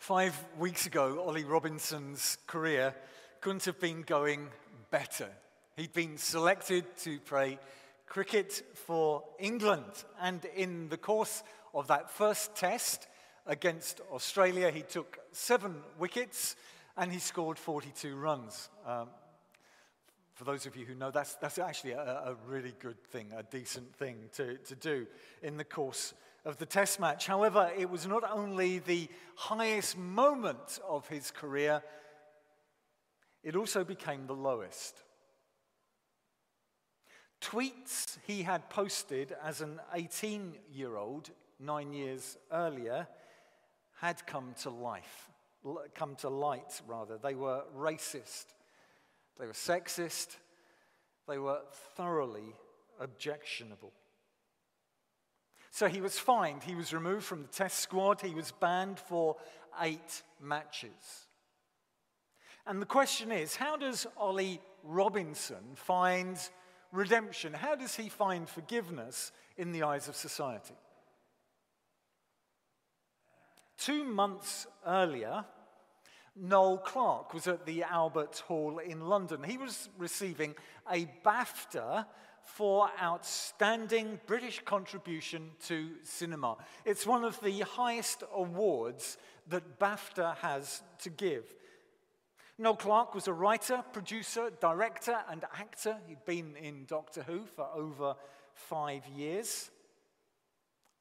Five weeks ago, Ollie Robinson's career couldn't have been going better. He'd been selected to play cricket for England, and in the course of that first test against Australia, he took seven wickets and he scored 42 runs. Um, for those of you who know, that's, that's actually a, a really good thing, a decent thing to, to do in the course of the test match. However, it was not only the highest moment of his career, it also became the lowest. Tweets he had posted as an 18 year old, nine years earlier, had come to life, come to light, rather. They were racist, they were sexist, they were thoroughly objectionable. So he was fined. He was removed from the test squad. He was banned for eight matches. And the question is how does Ollie Robinson find redemption? How does he find forgiveness in the eyes of society? Two months earlier, Noel Clarke was at the Albert Hall in London. He was receiving a BAFTA for outstanding British contribution to cinema. It's one of the highest awards that BAFTA has to give. Noel Clarke was a writer, producer, director, and actor. He'd been in Doctor Who for over five years.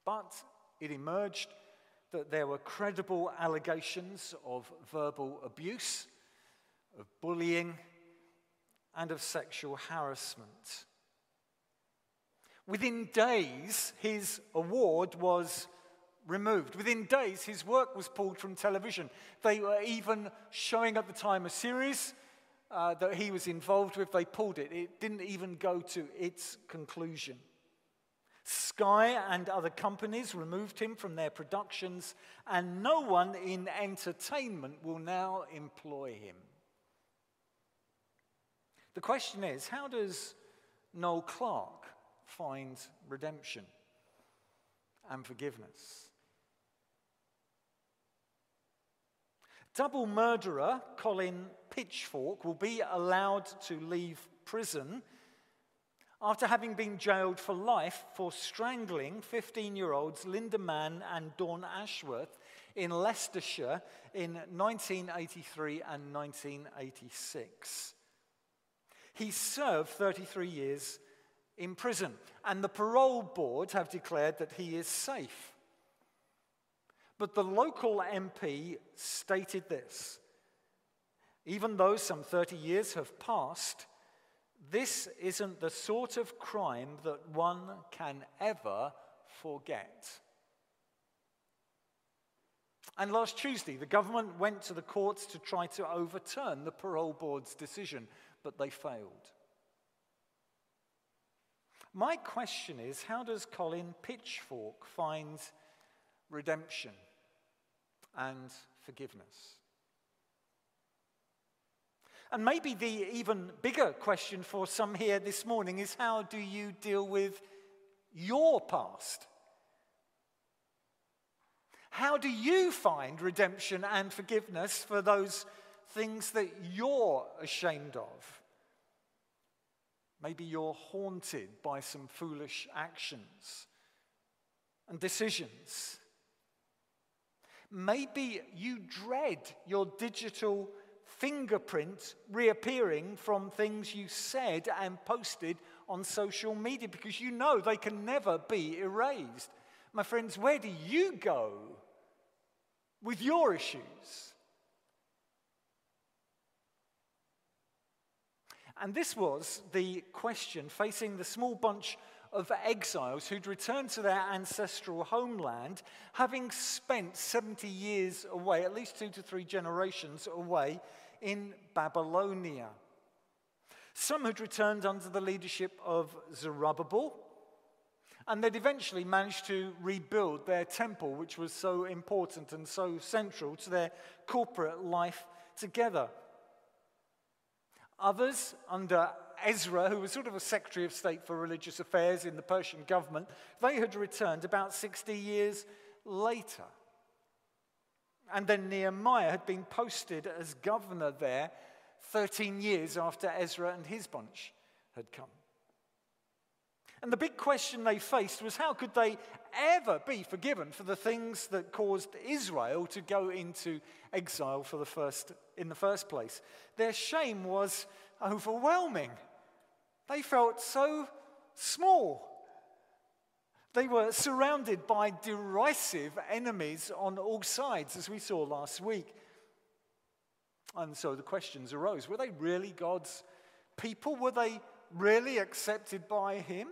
But it emerged that there were credible allegations of verbal abuse, of bullying, and of sexual harassment. Within days, his award was removed. Within days, his work was pulled from television. They were even showing at the time a series uh, that he was involved with. They pulled it, it didn't even go to its conclusion. Sky and other companies removed him from their productions, and no one in entertainment will now employ him. The question is how does Noel Clarke find redemption and forgiveness. Double murderer Colin Pitchfork will be allowed to leave prison after having been jailed for life for strangling 15 year olds Linda Mann and Dawn Ashworth in Leicestershire in 1983 and 1986. He served 33 years in prison. And the parole board have declared that he is safe. But the local MP stated this even though some 30 years have passed, this isn't the sort of crime that one can ever forget. And last Tuesday, the government went to the courts to try to overturn the parole board's decision, but they failed. My question is how does Colin Pitchfork find redemption and forgiveness? And maybe the even bigger question for some here this morning is how do you deal with your past? How do you find redemption and forgiveness for those things that you're ashamed of? Maybe you're haunted by some foolish actions and decisions. Maybe you dread your digital fingerprint reappearing from things you said and posted on social media because you know they can never be erased. My friends, where do you go with your issues? And this was the question facing the small bunch of exiles who'd returned to their ancestral homeland, having spent 70 years away, at least two to three generations away in Babylonia. Some had returned under the leadership of Zerubbabel, and they'd eventually managed to rebuild their temple, which was so important and so central to their corporate life together. Others, under Ezra, who was sort of a secretary of state for religious affairs in the Persian government, they had returned about 60 years later. And then Nehemiah had been posted as governor there 13 years after Ezra and his bunch had come. And the big question they faced was how could they ever be forgiven for the things that caused Israel to go into exile for the first, in the first place? Their shame was overwhelming. They felt so small. They were surrounded by derisive enemies on all sides, as we saw last week. And so the questions arose were they really God's people? Were they really accepted by Him?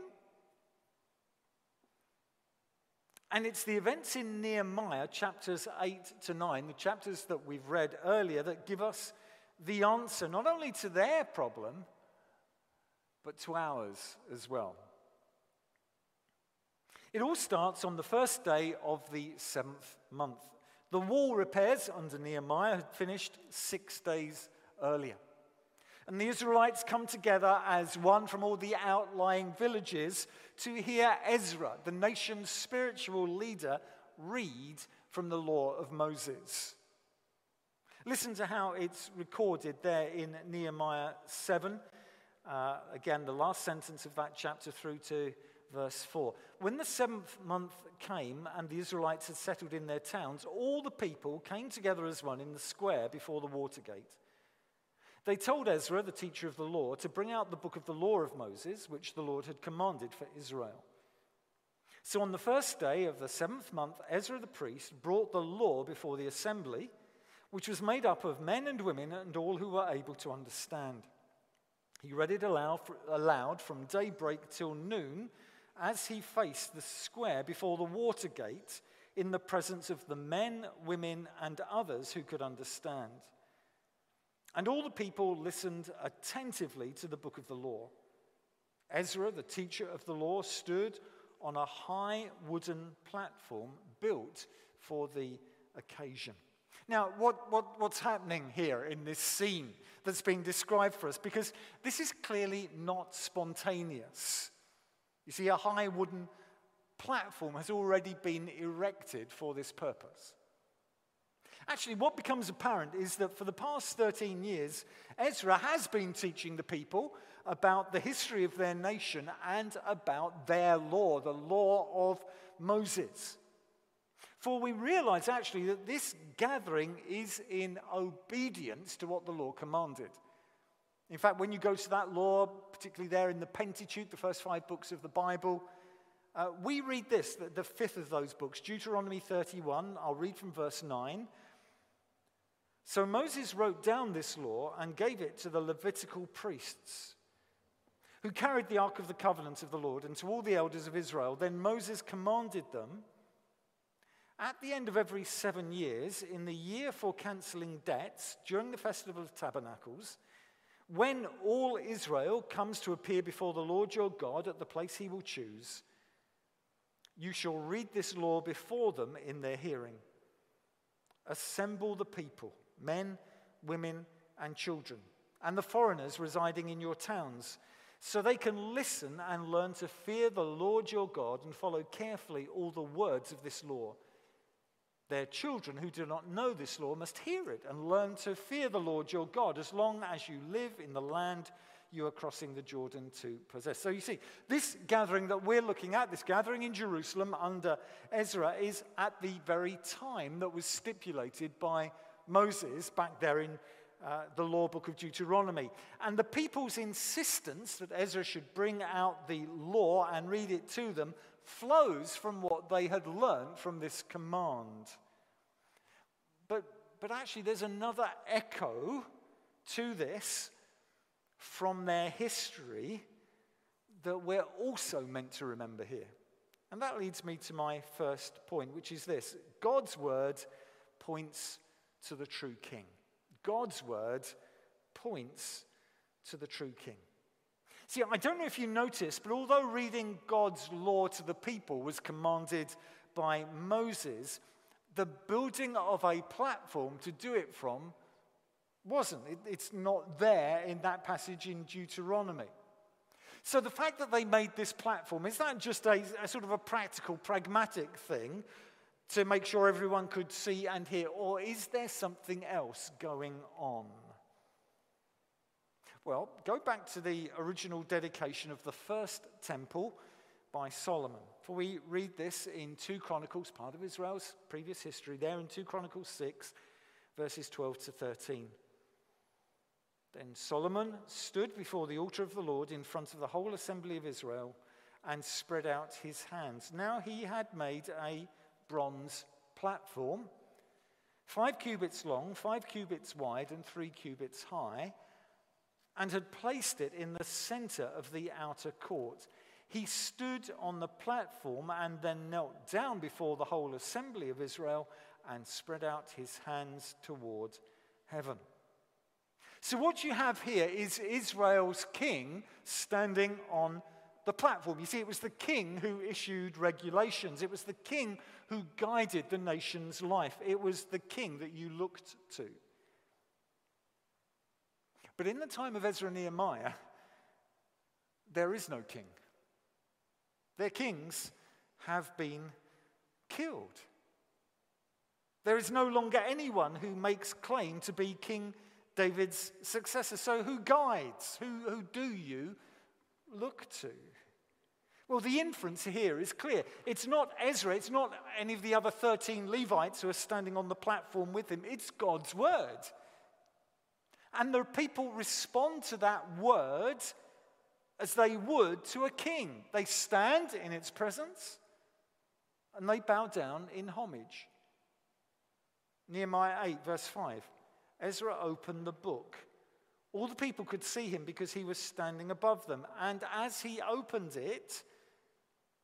And it's the events in Nehemiah, chapters 8 to 9, the chapters that we've read earlier, that give us the answer not only to their problem, but to ours as well. It all starts on the first day of the seventh month. The wall repairs under Nehemiah had finished six days earlier. And the Israelites come together as one from all the outlying villages to hear Ezra, the nation's spiritual leader, read from the law of Moses. Listen to how it's recorded there in Nehemiah 7. Uh, again, the last sentence of that chapter through to verse 4. When the seventh month came and the Israelites had settled in their towns, all the people came together as one in the square before the water gate. They told Ezra, the teacher of the law, to bring out the book of the law of Moses, which the Lord had commanded for Israel. So on the first day of the seventh month, Ezra the priest brought the law before the assembly, which was made up of men and women and all who were able to understand. He read it aloud from daybreak till noon as he faced the square before the water gate in the presence of the men, women, and others who could understand. And all the people listened attentively to the book of the law. Ezra, the teacher of the law, stood on a high wooden platform built for the occasion. Now, what, what, what's happening here in this scene that's being described for us? Because this is clearly not spontaneous. You see, a high wooden platform has already been erected for this purpose. Actually, what becomes apparent is that for the past 13 years, Ezra has been teaching the people about the history of their nation and about their law, the law of Moses. For we realize actually that this gathering is in obedience to what the law commanded. In fact, when you go to that law, particularly there in the Pentateuch, the first five books of the Bible, uh, we read this, the, the fifth of those books, Deuteronomy 31. I'll read from verse 9. So Moses wrote down this law and gave it to the Levitical priests who carried the Ark of the Covenant of the Lord and to all the elders of Israel. Then Moses commanded them at the end of every seven years, in the year for cancelling debts, during the Festival of Tabernacles, when all Israel comes to appear before the Lord your God at the place he will choose, you shall read this law before them in their hearing. Assemble the people men, women, and children, and the foreigners residing in your towns, so they can listen and learn to fear the Lord your God and follow carefully all the words of this law. Their children who do not know this law must hear it and learn to fear the Lord your God as long as you live in the land you are crossing the Jordan to possess. So you see, this gathering that we're looking at, this gathering in Jerusalem under Ezra, is at the very time that was stipulated by Moses back there in uh, the law book of Deuteronomy. And the people's insistence that Ezra should bring out the law and read it to them flows from what they had learned from this command. But, but actually, there's another echo to this from their history that we're also meant to remember here. And that leads me to my first point, which is this God's word points to the true king. God's word points to the true king. See, I don't know if you noticed, but although reading God's law to the people was commanded by Moses, the building of a platform to do it from wasn't. It, it's not there in that passage in Deuteronomy. So the fact that they made this platform, is that just a, a sort of a practical, pragmatic thing? To make sure everyone could see and hear? Or is there something else going on? Well, go back to the original dedication of the first temple by Solomon. For we read this in 2 Chronicles, part of Israel's previous history, there in 2 Chronicles 6, verses 12 to 13. Then Solomon stood before the altar of the Lord in front of the whole assembly of Israel and spread out his hands. Now he had made a bronze platform, five cubits long, five cubits wide, and three cubits high, and had placed it in the center of the outer court. He stood on the platform and then knelt down before the whole assembly of Israel and spread out his hands toward heaven. So, what you have here is Israel's king standing on the platform. You see, it was the king who issued regulations, it was the king who guided the nation's life, it was the king that you looked to. But in the time of Ezra and Nehemiah, there is no king. Their kings have been killed. There is no longer anyone who makes claim to be King David's successor. So, who guides? Who, who do you look to? Well, the inference here is clear. It's not Ezra, it's not any of the other 13 Levites who are standing on the platform with him, it's God's word. And the people respond to that word as they would to a king. They stand in its presence and they bow down in homage. Nehemiah 8, verse 5. Ezra opened the book. All the people could see him because he was standing above them. And as he opened it,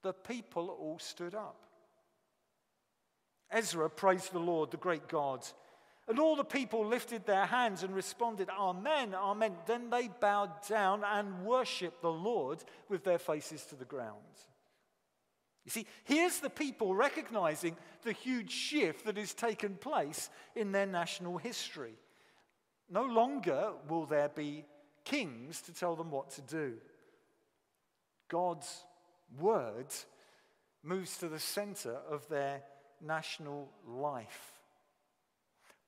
the people all stood up. Ezra praised the Lord, the great God. And all the people lifted their hands and responded, Amen, Amen. Then they bowed down and worshiped the Lord with their faces to the ground. You see, here's the people recognizing the huge shift that has taken place in their national history. No longer will there be kings to tell them what to do. God's word moves to the center of their national life,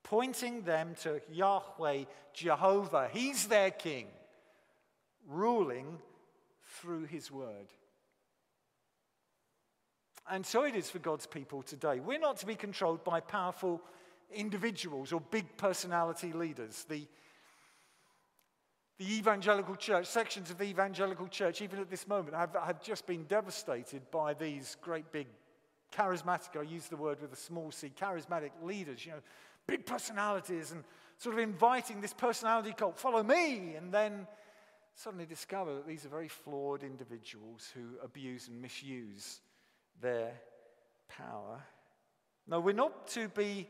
pointing them to Yahweh, Jehovah. He's their king, ruling through his word. And so it is for God's people today. We're not to be controlled by powerful individuals or big personality leaders. The, the evangelical church, sections of the evangelical church, even at this moment, have, have just been devastated by these great big charismatic, I use the word with a small c, charismatic leaders, you know, big personalities, and sort of inviting this personality cult, follow me, and then suddenly discover that these are very flawed individuals who abuse and misuse their power. No, we're not to be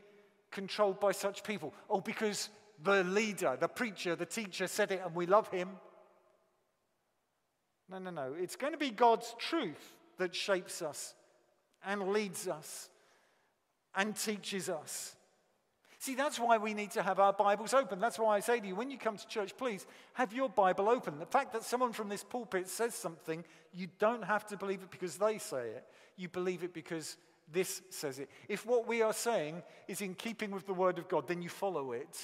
controlled by such people. Oh, because the leader, the preacher, the teacher said it and we love him. No, no, no. It's going to be God's truth that shapes us and leads us and teaches us. See, that's why we need to have our Bibles open. That's why I say to you, when you come to church, please have your Bible open. The fact that someone from this pulpit says something, you don't have to believe it because they say it. You believe it because this says it. If what we are saying is in keeping with the Word of God, then you follow it.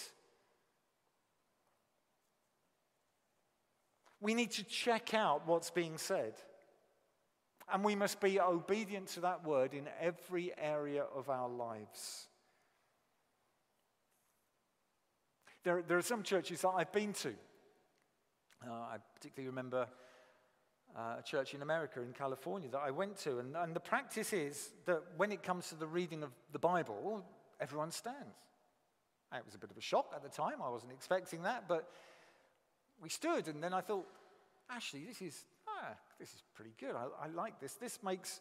We need to check out what's being said. And we must be obedient to that word in every area of our lives. There, there are some churches that I've been to. Uh, I particularly remember uh, a church in America, in California, that I went to. And, and the practice is that when it comes to the reading of the Bible, everyone stands. It was a bit of a shock at the time. I wasn't expecting that. But we stood, and then I thought, actually, this is, ah, this is pretty good. I, I like this. This makes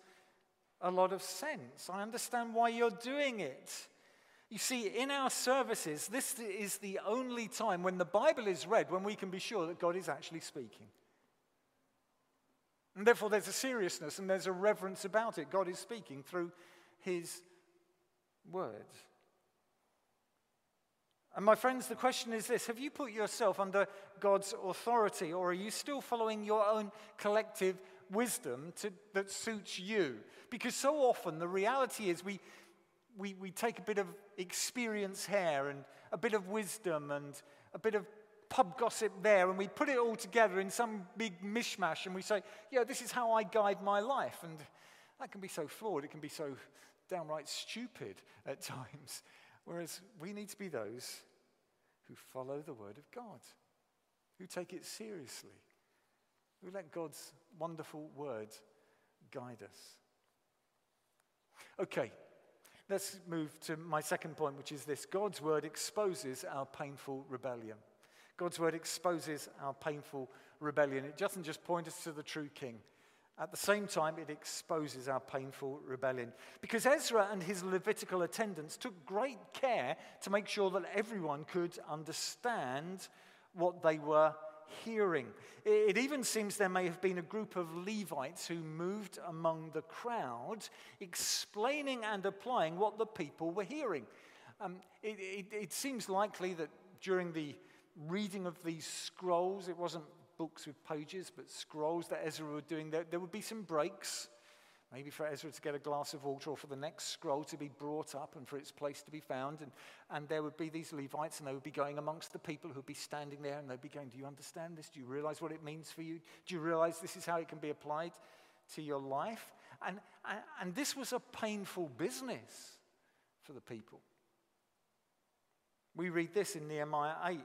a lot of sense. I understand why you're doing it. You see, in our services, this is the only time when the Bible is read when we can be sure that God is actually speaking. And therefore, there's a seriousness and there's a reverence about it. God is speaking through his words. And my friends, the question is this Have you put yourself under God's authority, or are you still following your own collective wisdom to, that suits you? Because so often the reality is we, we, we take a bit of experience here and a bit of wisdom and a bit of pub gossip there, and we put it all together in some big mishmash, and we say, yeah, this is how I guide my life. And that can be so flawed, it can be so downright stupid at times. Whereas we need to be those who follow the word of God, who take it seriously, who let God's wonderful word guide us. Okay, let's move to my second point, which is this God's word exposes our painful rebellion. God's word exposes our painful rebellion. It doesn't just point us to the true king. At the same time, it exposes our painful rebellion. Because Ezra and his Levitical attendants took great care to make sure that everyone could understand what they were hearing. It even seems there may have been a group of Levites who moved among the crowd, explaining and applying what the people were hearing. Um, it, it, it seems likely that during the reading of these scrolls, it wasn't books with pages, but scrolls that Ezra were doing, there, there would be some breaks. Maybe for Ezra to get a glass of water or for the next scroll to be brought up and for its place to be found. And, and there would be these Levites and they would be going amongst the people who'd be standing there and they'd be going, Do you understand this? Do you realize what it means for you? Do you realize this is how it can be applied to your life? And, and, and this was a painful business for the people. We read this in Nehemiah 8,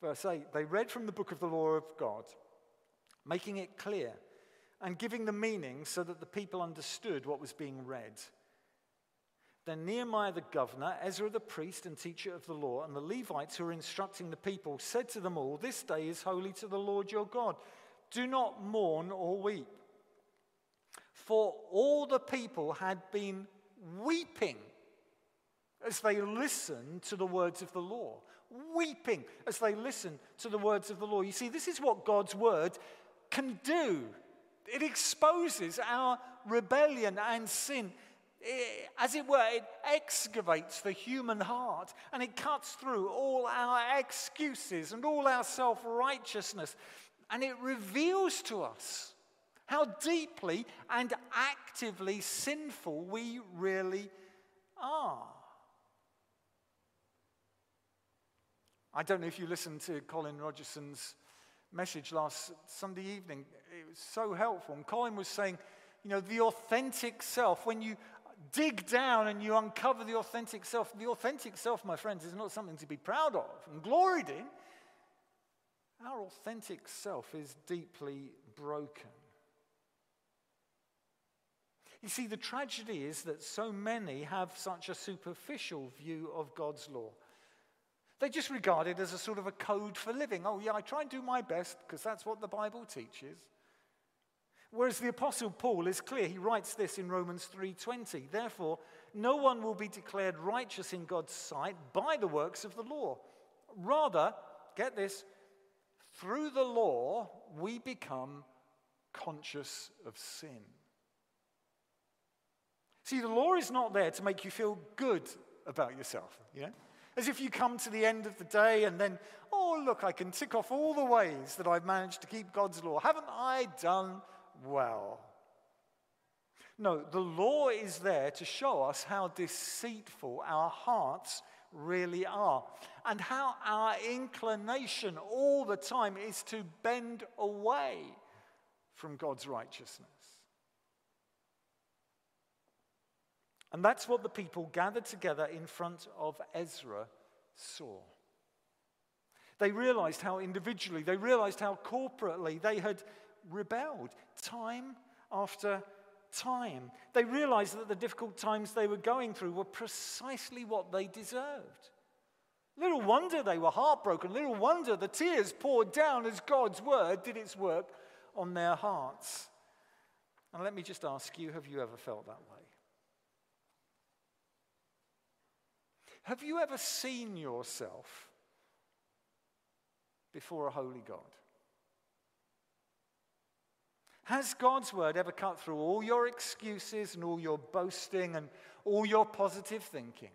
verse 8. They read from the book of the law of God, making it clear and giving the meaning so that the people understood what was being read. Then Nehemiah the governor, Ezra the priest and teacher of the law, and the Levites who were instructing the people said to them all, This day is holy to the Lord your God. Do not mourn or weep. For all the people had been weeping as they listen to the words of the law. Weeping as they listen to the words of the law. You see, this is what God's word can do it exposes our rebellion and sin. It, as it were, it excavates the human heart and it cuts through all our excuses and all our self righteousness. And it reveals to us how deeply and actively sinful we really are. I don't know if you listened to Colin Rogerson's message last Sunday evening. It was so helpful. And Colin was saying, you know, the authentic self, when you dig down and you uncover the authentic self, the authentic self, my friends, is not something to be proud of and gloried in. Our authentic self is deeply broken. You see, the tragedy is that so many have such a superficial view of God's law. They just regard it as a sort of a code for living. Oh, yeah, I try and do my best because that's what the Bible teaches. Whereas the apostle Paul is clear. He writes this in Romans 3:20. Therefore, no one will be declared righteous in God's sight by the works of the law. Rather, get this, through the law we become conscious of sin. See, the law is not there to make you feel good about yourself, you know? As if you come to the end of the day and then, oh, look, I can tick off all the ways that I've managed to keep God's law. Haven't I done well? No, the law is there to show us how deceitful our hearts really are and how our inclination all the time is to bend away from God's righteousness. And that's what the people gathered together in front of Ezra saw. They realized how individually, they realized how corporately they had rebelled time after time. They realized that the difficult times they were going through were precisely what they deserved. Little wonder they were heartbroken. Little wonder the tears poured down as God's word did its work on their hearts. And let me just ask you have you ever felt that way? Have you ever seen yourself before a holy God? Has God's word ever cut through all your excuses and all your boasting and all your positive thinking?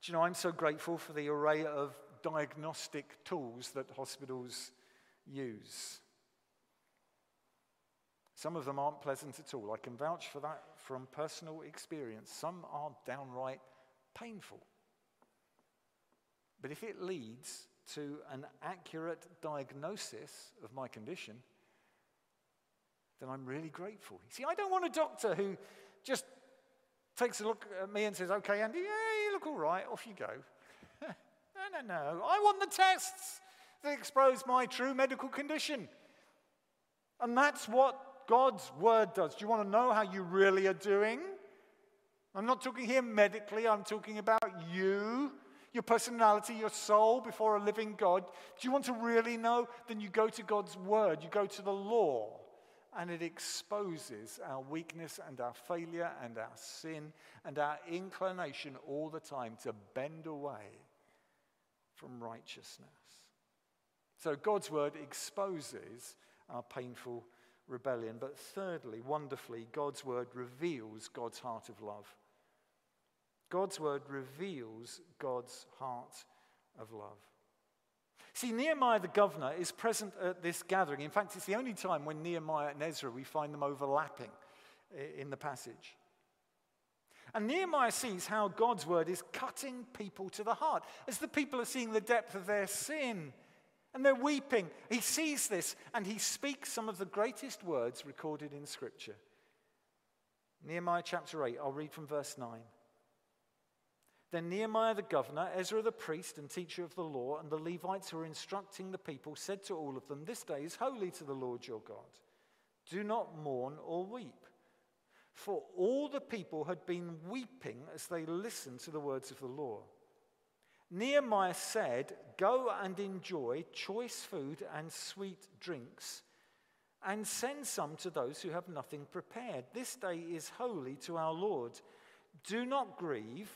Do you know, I'm so grateful for the array of diagnostic tools that hospitals use. Some of them aren't pleasant at all. I can vouch for that from personal experience. Some are downright painful. But if it leads to an accurate diagnosis of my condition, then I'm really grateful. See, I don't want a doctor who just takes a look at me and says, okay, Andy, yeah, you look all right, off you go. no, no, no. I want the tests that expose my true medical condition. And that's what God's word does. Do you want to know how you really are doing? I'm not talking here medically, I'm talking about you your personality, your soul before a living God, do you want to really know? Then you go to God's word, you go to the law, and it exposes our weakness and our failure and our sin and our inclination all the time to bend away from righteousness. So God's word exposes our painful rebellion. But thirdly, wonderfully, God's word reveals God's heart of love. God's word reveals God's heart of love. See, Nehemiah the governor is present at this gathering. In fact, it's the only time when Nehemiah and Ezra we find them overlapping in the passage. And Nehemiah sees how God's word is cutting people to the heart as the people are seeing the depth of their sin and they're weeping. He sees this and he speaks some of the greatest words recorded in Scripture. Nehemiah chapter 8, I'll read from verse 9. Then Nehemiah the governor, Ezra the priest and teacher of the law, and the Levites who were instructing the people said to all of them, This day is holy to the Lord your God. Do not mourn or weep. For all the people had been weeping as they listened to the words of the law. Nehemiah said, Go and enjoy choice food and sweet drinks, and send some to those who have nothing prepared. This day is holy to our Lord. Do not grieve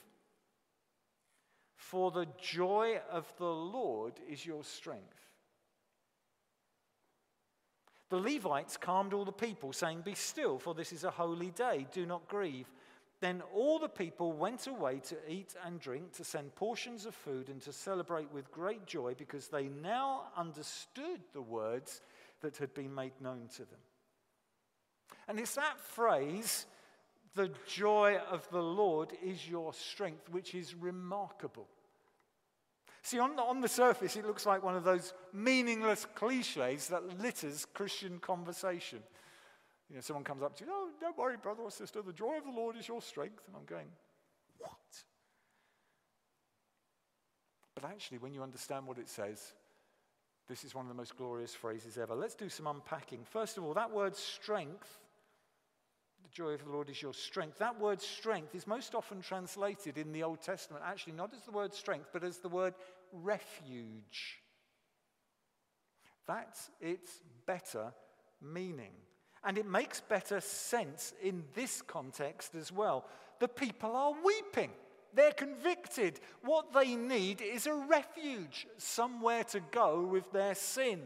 for the joy of the Lord is your strength. The Levites calmed all the people, saying, Be still, for this is a holy day. Do not grieve. Then all the people went away to eat and drink, to send portions of food, and to celebrate with great joy, because they now understood the words that had been made known to them. And it's that phrase the joy of the Lord is your strength, which is remarkable. See, on the, on the surface, it looks like one of those meaningless cliches that litters Christian conversation. You know, someone comes up to you, oh, don't worry, brother or sister, the joy of the Lord is your strength. And I'm going, what? But actually, when you understand what it says, this is one of the most glorious phrases ever. Let's do some unpacking. First of all, that word strength the joy of the Lord is your strength. That word strength is most often translated in the Old Testament, actually, not as the word strength, but as the word refuge. That's its better meaning. And it makes better sense in this context as well. The people are weeping. They're convicted. What they need is a refuge, somewhere to go with their sin.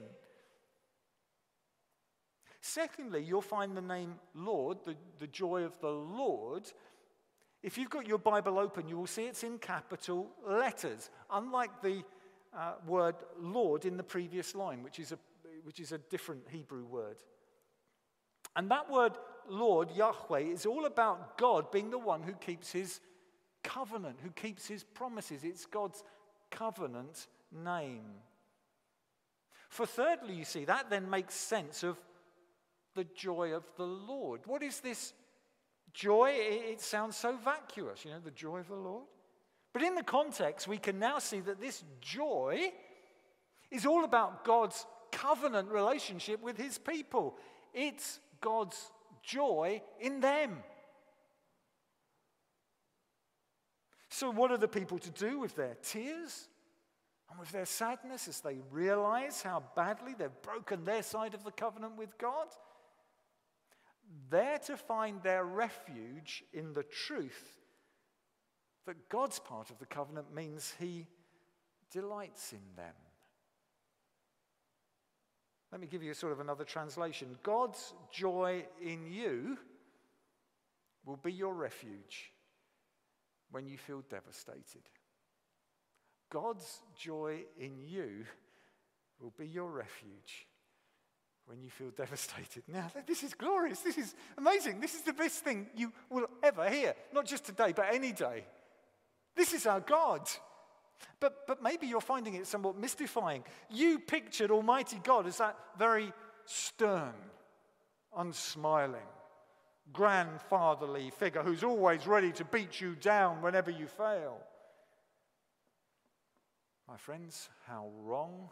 Secondly, you'll find the name Lord, the, the joy of the Lord. If you've got your Bible open, you will see it's in capital letters, unlike the uh, word Lord in the previous line, which is, a, which is a different Hebrew word. And that word Lord, Yahweh, is all about God being the one who keeps his covenant, who keeps his promises. It's God's covenant name. For thirdly, you see, that then makes sense of the joy of the Lord. What is this joy? It sounds so vacuous, you know, the joy of the Lord. But in the context, we can now see that this joy is all about God's covenant relationship with his people. It's God's joy in them. So, what are the people to do with their tears and with their sadness as they realize how badly they've broken their side of the covenant with God? There to find their refuge in the truth that God's part of the covenant means He delights in them. Let me give you sort of another translation. God's joy in you will be your refuge when you feel devastated. God's joy in you will be your refuge when you feel devastated. Now, this is glorious. This is amazing. This is the best thing you will ever hear, not just today, but any day. This is our God. But, but maybe you're finding it somewhat mystifying. You pictured Almighty God as that very stern, unsmiling, grandfatherly figure who's always ready to beat you down whenever you fail. My friends, how wrong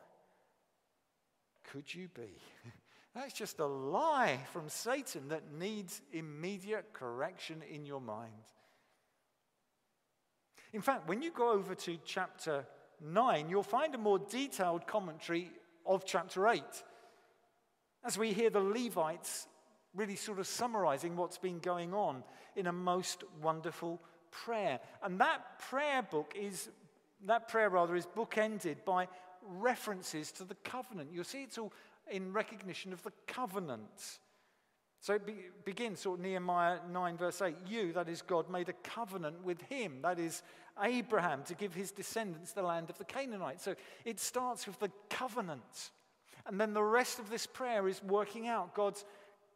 could you be? That's just a lie from Satan that needs immediate correction in your mind. In fact, when you go over to chapter 9, you'll find a more detailed commentary of chapter 8 as we hear the Levites really sort of summarizing what's been going on in a most wonderful prayer. And that prayer book is, that prayer rather, is bookended by references to the covenant. You'll see it's all in recognition of the covenant. So it be, begins, sort of Nehemiah 9, verse 8. You, that is God, made a covenant with him, that is Abraham, to give his descendants the land of the Canaanites. So it starts with the covenant. And then the rest of this prayer is working out God's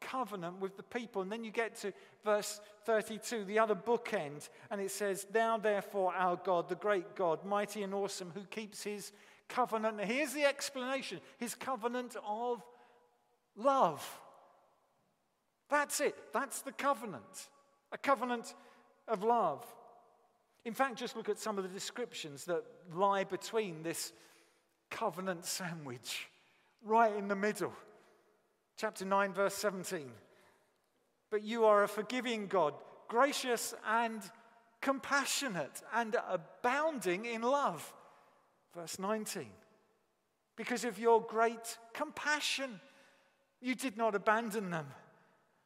covenant with the people. And then you get to verse 32, the other bookend, and it says, Thou therefore, our God, the great God, mighty and awesome, who keeps his covenant. Here's the explanation his covenant of love. That's it. That's the covenant. A covenant of love. In fact, just look at some of the descriptions that lie between this covenant sandwich, right in the middle. Chapter 9, verse 17. But you are a forgiving God, gracious and compassionate and abounding in love. Verse 19. Because of your great compassion, you did not abandon them.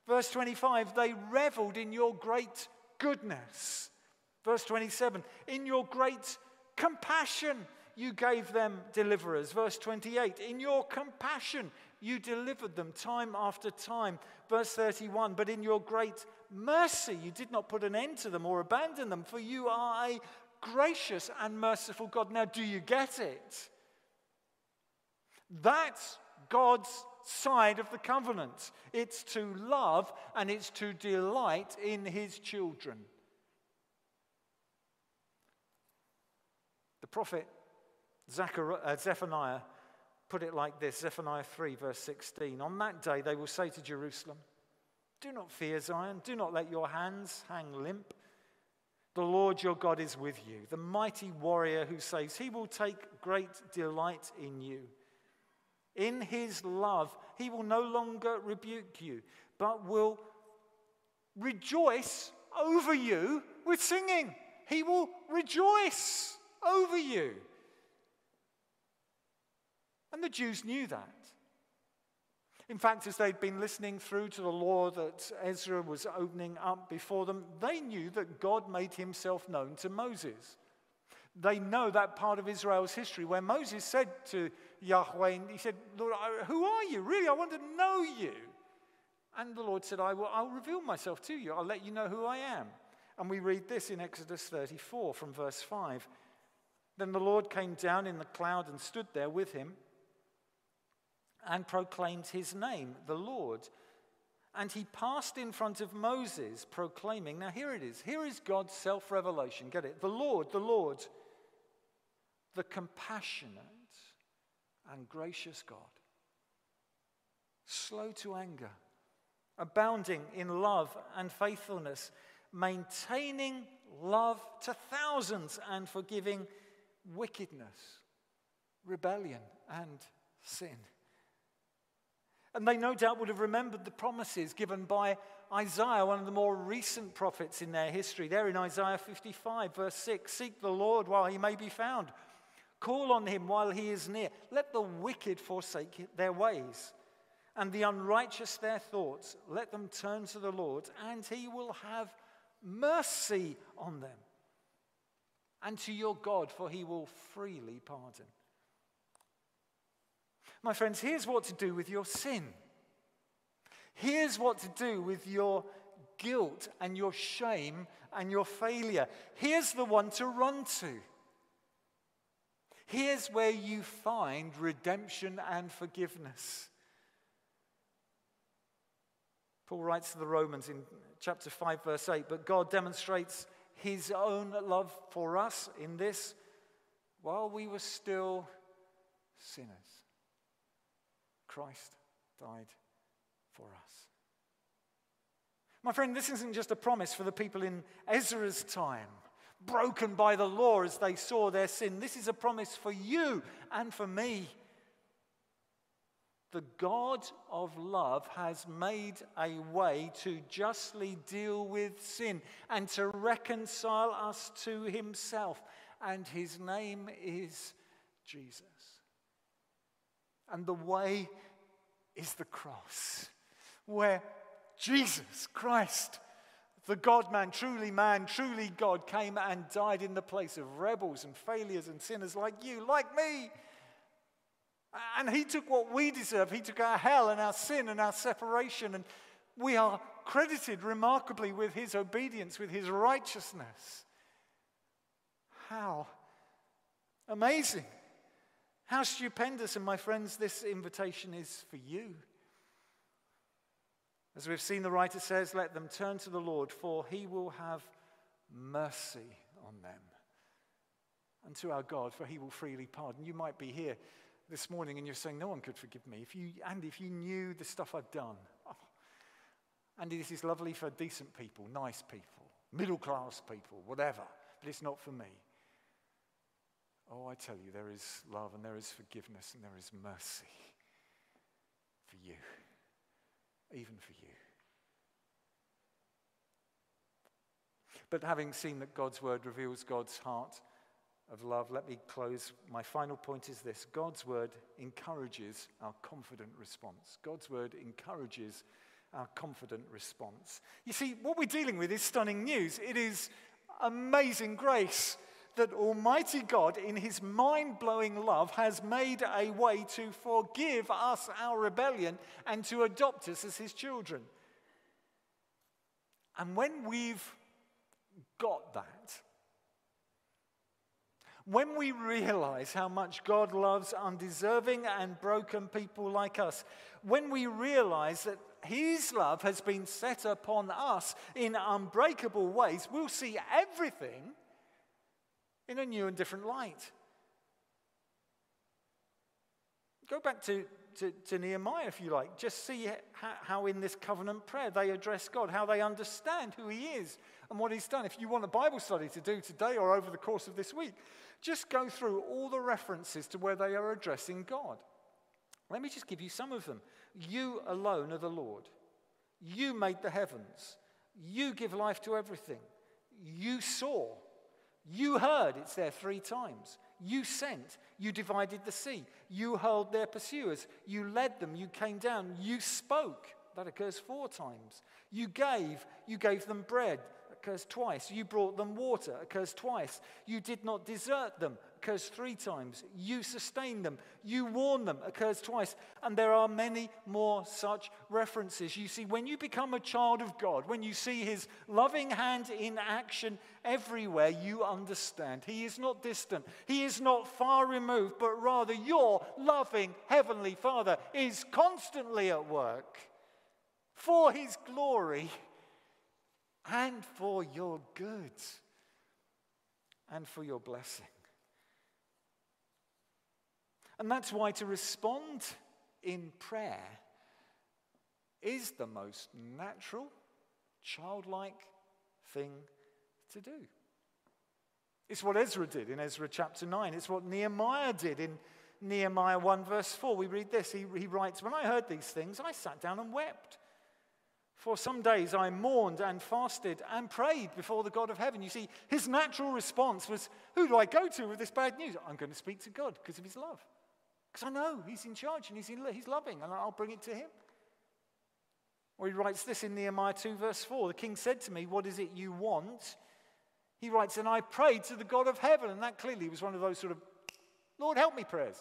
Verse 25, they reveled in your great goodness. Verse 27, in your great compassion, you gave them deliverers. Verse 28, in your compassion, you delivered them time after time. Verse 31, but in your great mercy, you did not put an end to them or abandon them, for you are a gracious and merciful God. Now, do you get it? That's God's side of the covenant. It's to love and it's to delight in his children. The prophet uh, Zephaniah put it like this Zephaniah 3, verse 16. On that day, they will say to Jerusalem, Do not fear Zion, do not let your hands hang limp. The Lord your God is with you, the mighty warrior who saves. He will take great delight in you. In his love, he will no longer rebuke you, but will rejoice over you with singing. He will rejoice over you. And the Jews knew that. In fact, as they'd been listening through to the law that Ezra was opening up before them, they knew that God made himself known to Moses. They know that part of Israel's history where Moses said to Yahweh, and he said, Lord, who are you? Really, I want to know you. And the Lord said, I will, I'll reveal myself to you. I'll let you know who I am. And we read this in Exodus 34 from verse 5. Then the Lord came down in the cloud and stood there with him and proclaimed his name, the Lord. And he passed in front of Moses, proclaiming, now here it is, here is God's self revelation. Get it? The Lord, the Lord, the compassionate and gracious God, slow to anger, abounding in love and faithfulness, maintaining love to thousands, and forgiving wickedness, rebellion, and sin. And they no doubt would have remembered the promises given by Isaiah, one of the more recent prophets in their history. There in Isaiah 55, verse 6 Seek the Lord while he may be found, call on him while he is near. Let the wicked forsake their ways, and the unrighteous their thoughts. Let them turn to the Lord, and he will have mercy on them. And to your God, for he will freely pardon. My friends, here's what to do with your sin. Here's what to do with your guilt and your shame and your failure. Here's the one to run to. Here's where you find redemption and forgiveness. Paul writes to the Romans in chapter 5, verse 8, but God demonstrates his own love for us in this while we were still sinners, Christ died for us. My friend, this isn't just a promise for the people in Ezra's time, broken by the law as they saw their sin. This is a promise for you and for me. The God of love has made a way to justly deal with sin and to reconcile us to himself. And his name is Jesus. And the way is the cross, where Jesus Christ, the God man, truly man, truly God, came and died in the place of rebels and failures and sinners like you, like me. And he took what we deserve. He took our hell and our sin and our separation. And we are credited remarkably with his obedience, with his righteousness. How amazing. How stupendous. And my friends, this invitation is for you. As we've seen, the writer says, Let them turn to the Lord, for he will have mercy on them. And to our God, for he will freely pardon. You might be here this morning and you're saying, No one could forgive me. If you, and if you knew the stuff I've done, oh, Andy, this is lovely for decent people, nice people, middle class people, whatever, but it's not for me. Oh, I tell you, there is love and there is forgiveness and there is mercy for you even for you. But having seen that God's word reveals God's heart of love, let me close. My final point is this God's word encourages our confident response. God's word encourages our confident response. You see, what we're dealing with is stunning news. It is amazing grace that Almighty God, in His mind blowing love, has made a way to forgive us our rebellion and to adopt us as His children. And when we've got that, when we realize how much God loves undeserving and broken people like us, when we realize that His love has been set upon us in unbreakable ways, we'll see everything in a new and different light. Go back to, to, to Nehemiah, if you like. Just see how, how, in this covenant prayer they address God, how they understand who He is and what He's done. If you want a Bible study to do today or over the course of this week, just go through all the references to where they are addressing God. Let me just give you some of them. You alone are the Lord. You made the heavens. You give life to everything. You saw. You heard, it's there three times. You sent, you divided the sea, you hurled their pursuers, you led them, you came down, you spoke. That occurs four times. You gave, you gave them bread, occurs twice. You brought them water, occurs twice. You did not desert them, occurs three times. You sustain them. You warn them, occurs twice. And there are many more such references. You see, when you become a child of God, when you see his loving hand in action everywhere, you understand. He is not distant, he is not far removed, but rather your loving Heavenly Father is constantly at work for his glory and for your good and for your blessing. And that's why to respond in prayer is the most natural, childlike thing to do. It's what Ezra did in Ezra chapter 9. It's what Nehemiah did in Nehemiah 1, verse 4. We read this. He, he writes, When I heard these things, I sat down and wept. For some days I mourned and fasted and prayed before the God of heaven. You see, his natural response was, Who do I go to with this bad news? I'm going to speak to God because of his love. Because I know He's in charge and He's, in, he's loving, and I'll bring it to Him. Or he writes this in Nehemiah 2, verse 4 The king said to me, What is it you want? He writes, And I prayed to the God of heaven. And that clearly was one of those sort of, Lord, help me prayers.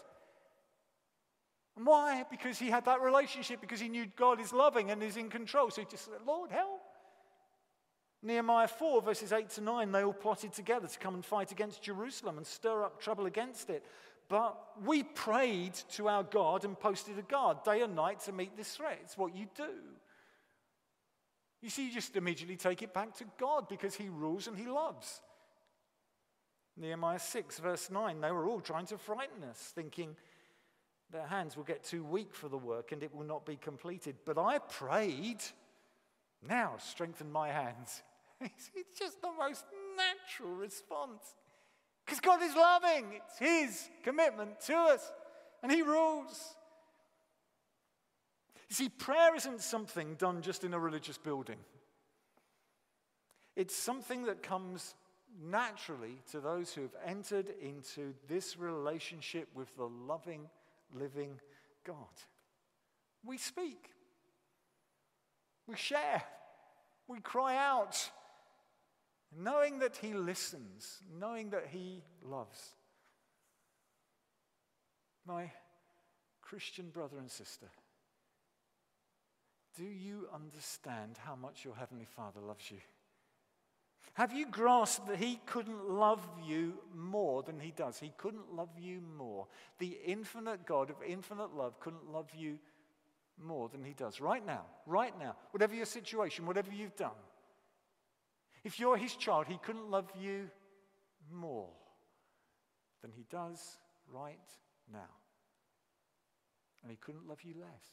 And why? Because he had that relationship, because he knew God is loving and is in control. So he just said, Lord, help. Nehemiah 4, verses 8 to 9, they all plotted together to come and fight against Jerusalem and stir up trouble against it. But we prayed to our God and posted a guard day and night to meet this threat. It's what you do. You see, you just immediately take it back to God because He rules and He loves. Nehemiah 6, verse 9, they were all trying to frighten us, thinking their hands will get too weak for the work and it will not be completed. But I prayed, now strengthen my hands. It's just the most natural response. Because God is loving, it's His commitment to us, and He rules. You see, prayer isn't something done just in a religious building, it's something that comes naturally to those who have entered into this relationship with the loving, living God. We speak, we share, we cry out, knowing that He listens, knowing that He loves. My Christian brother and sister, do you understand how much your Heavenly Father loves you? Have you grasped that He couldn't love you more than He does? He couldn't love you more. The infinite God of infinite love couldn't love you more than He does. Right now, right now, whatever your situation, whatever you've done. If you're His child, He couldn't love you more than He does right now. And He couldn't love you less.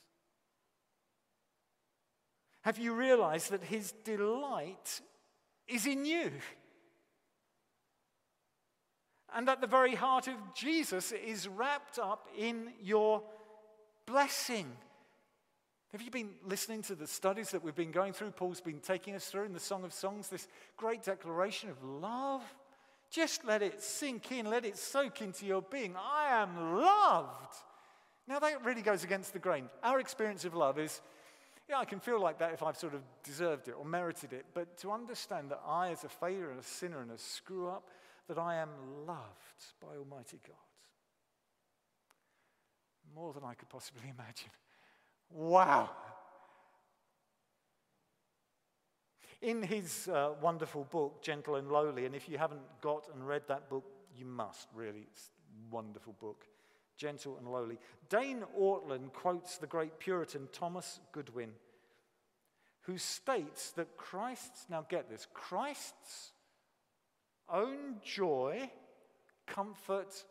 Have you realized that His delight is in you? And that the very heart of Jesus is wrapped up in your blessing. Have you been listening to the studies that we've been going through? Paul's been taking us through in the Song of Songs, this great declaration of love. Just let it sink in, let it soak into your being. I am loved. Now, that really goes against the grain. Our experience of love is yeah, I can feel like that if I've sort of deserved it or merited it. But to understand that I, as a failure and a sinner and a screw up, that I am loved by Almighty God. More than I could possibly imagine. Wow. In his uh, wonderful book, Gentle and Lowly, and if you haven't got and read that book, you must, really. It's a wonderful book gentle and lowly. Dane Ortlund quotes the great Puritan Thomas Goodwin, who states that Christ's, now get this, Christ's own joy, comfort,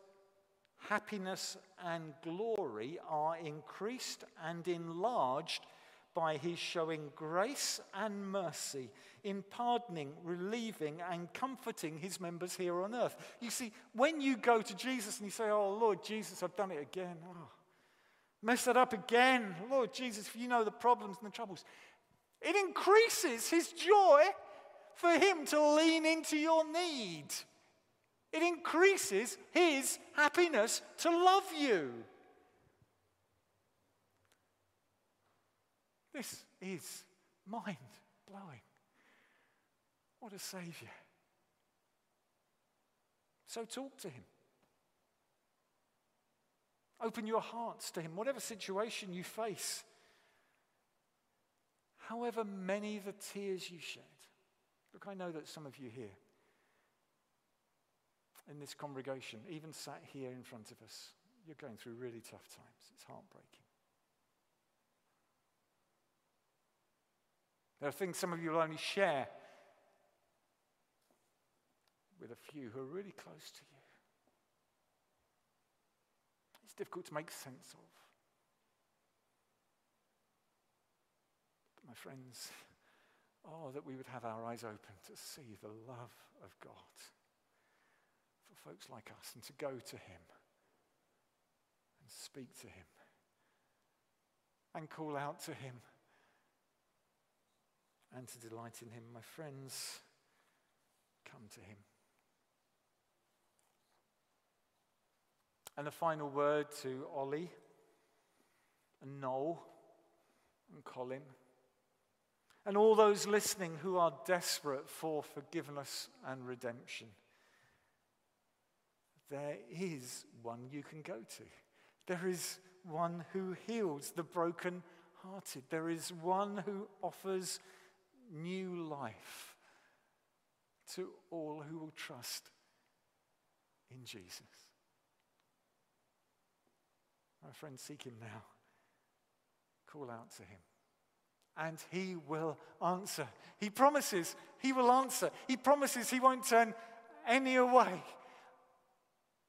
happiness, and glory are increased and enlarged by his showing grace and mercy in pardoning, relieving, and comforting his members here on earth. You see, when you go to Jesus and you say, Oh, Lord Jesus, I've done it again. Oh, messed it up again. Lord Jesus, you know the problems and the troubles, it increases his joy for him to lean into your need. It increases his happiness to love you. This is mind blowing. What a Savior. So talk to Him. Open your hearts to Him, whatever situation you face, however many the tears you shed. Look, I know that some of you here in this congregation, even sat here in front of us, you're going through really tough times. It's heartbreaking. There are things some of you will only share with a few who are really close to you. It's difficult to make sense of. But my friends, oh, that we would have our eyes open to see the love of God folks like us and to go to Him and speak to Him and call out to Him and to delight in him. My friends, come to him. And the final word to Ollie and Noel and Colin and all those listening who are desperate for forgiveness and redemption. There is one you can go to. There is one who heals the broken hearted. There is one who offers new life to all who will trust in Jesus. My friends, seek him now. Call out to him. and he will answer. He promises he will answer. He promises he won't turn any away.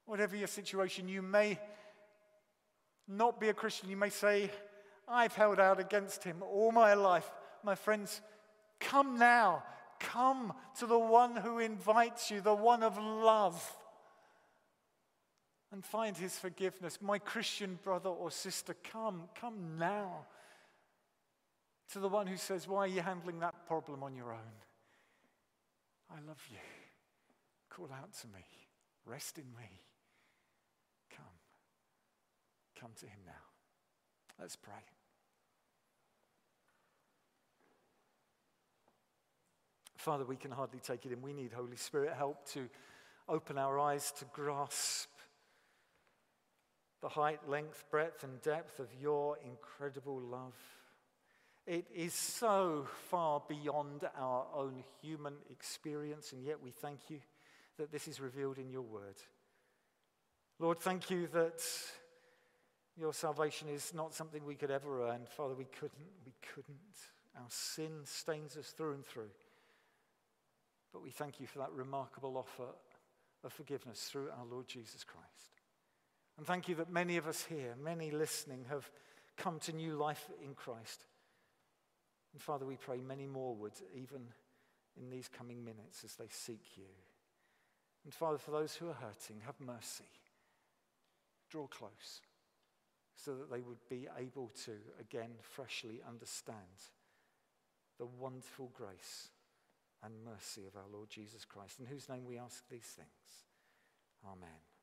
Whatever your situation, you may not be a Christian. You may say, I've held out against him all my life. My friends, come now. Come to the one who invites you, the one of love, and find his forgiveness. My Christian brother or sister, come, come now to the one who says, Why are you handling that problem on your own? I love you. Call out to me. Rest in me. Come. Come to him now. Let's pray. Father, we can hardly take it in. We need Holy Spirit help to open our eyes to grasp the height, length, breadth, and depth of your incredible love. It is so far beyond our own human experience, and yet we thank you that this is revealed in your word. Lord, thank you that your salvation is not something we could ever earn. Father, we couldn't. We couldn't. Our sin stains us through and through. But we thank you for that remarkable offer of forgiveness through our Lord Jesus Christ. And thank you that many of us here, many listening, have come to new life in Christ. And Father, we pray many more would, even in these coming minutes as they seek you. And Father, for those who are hurting, have mercy. Draw close so that they would be able to again freshly understand the wonderful grace and mercy of our Lord Jesus Christ, in whose name we ask these things. Amen.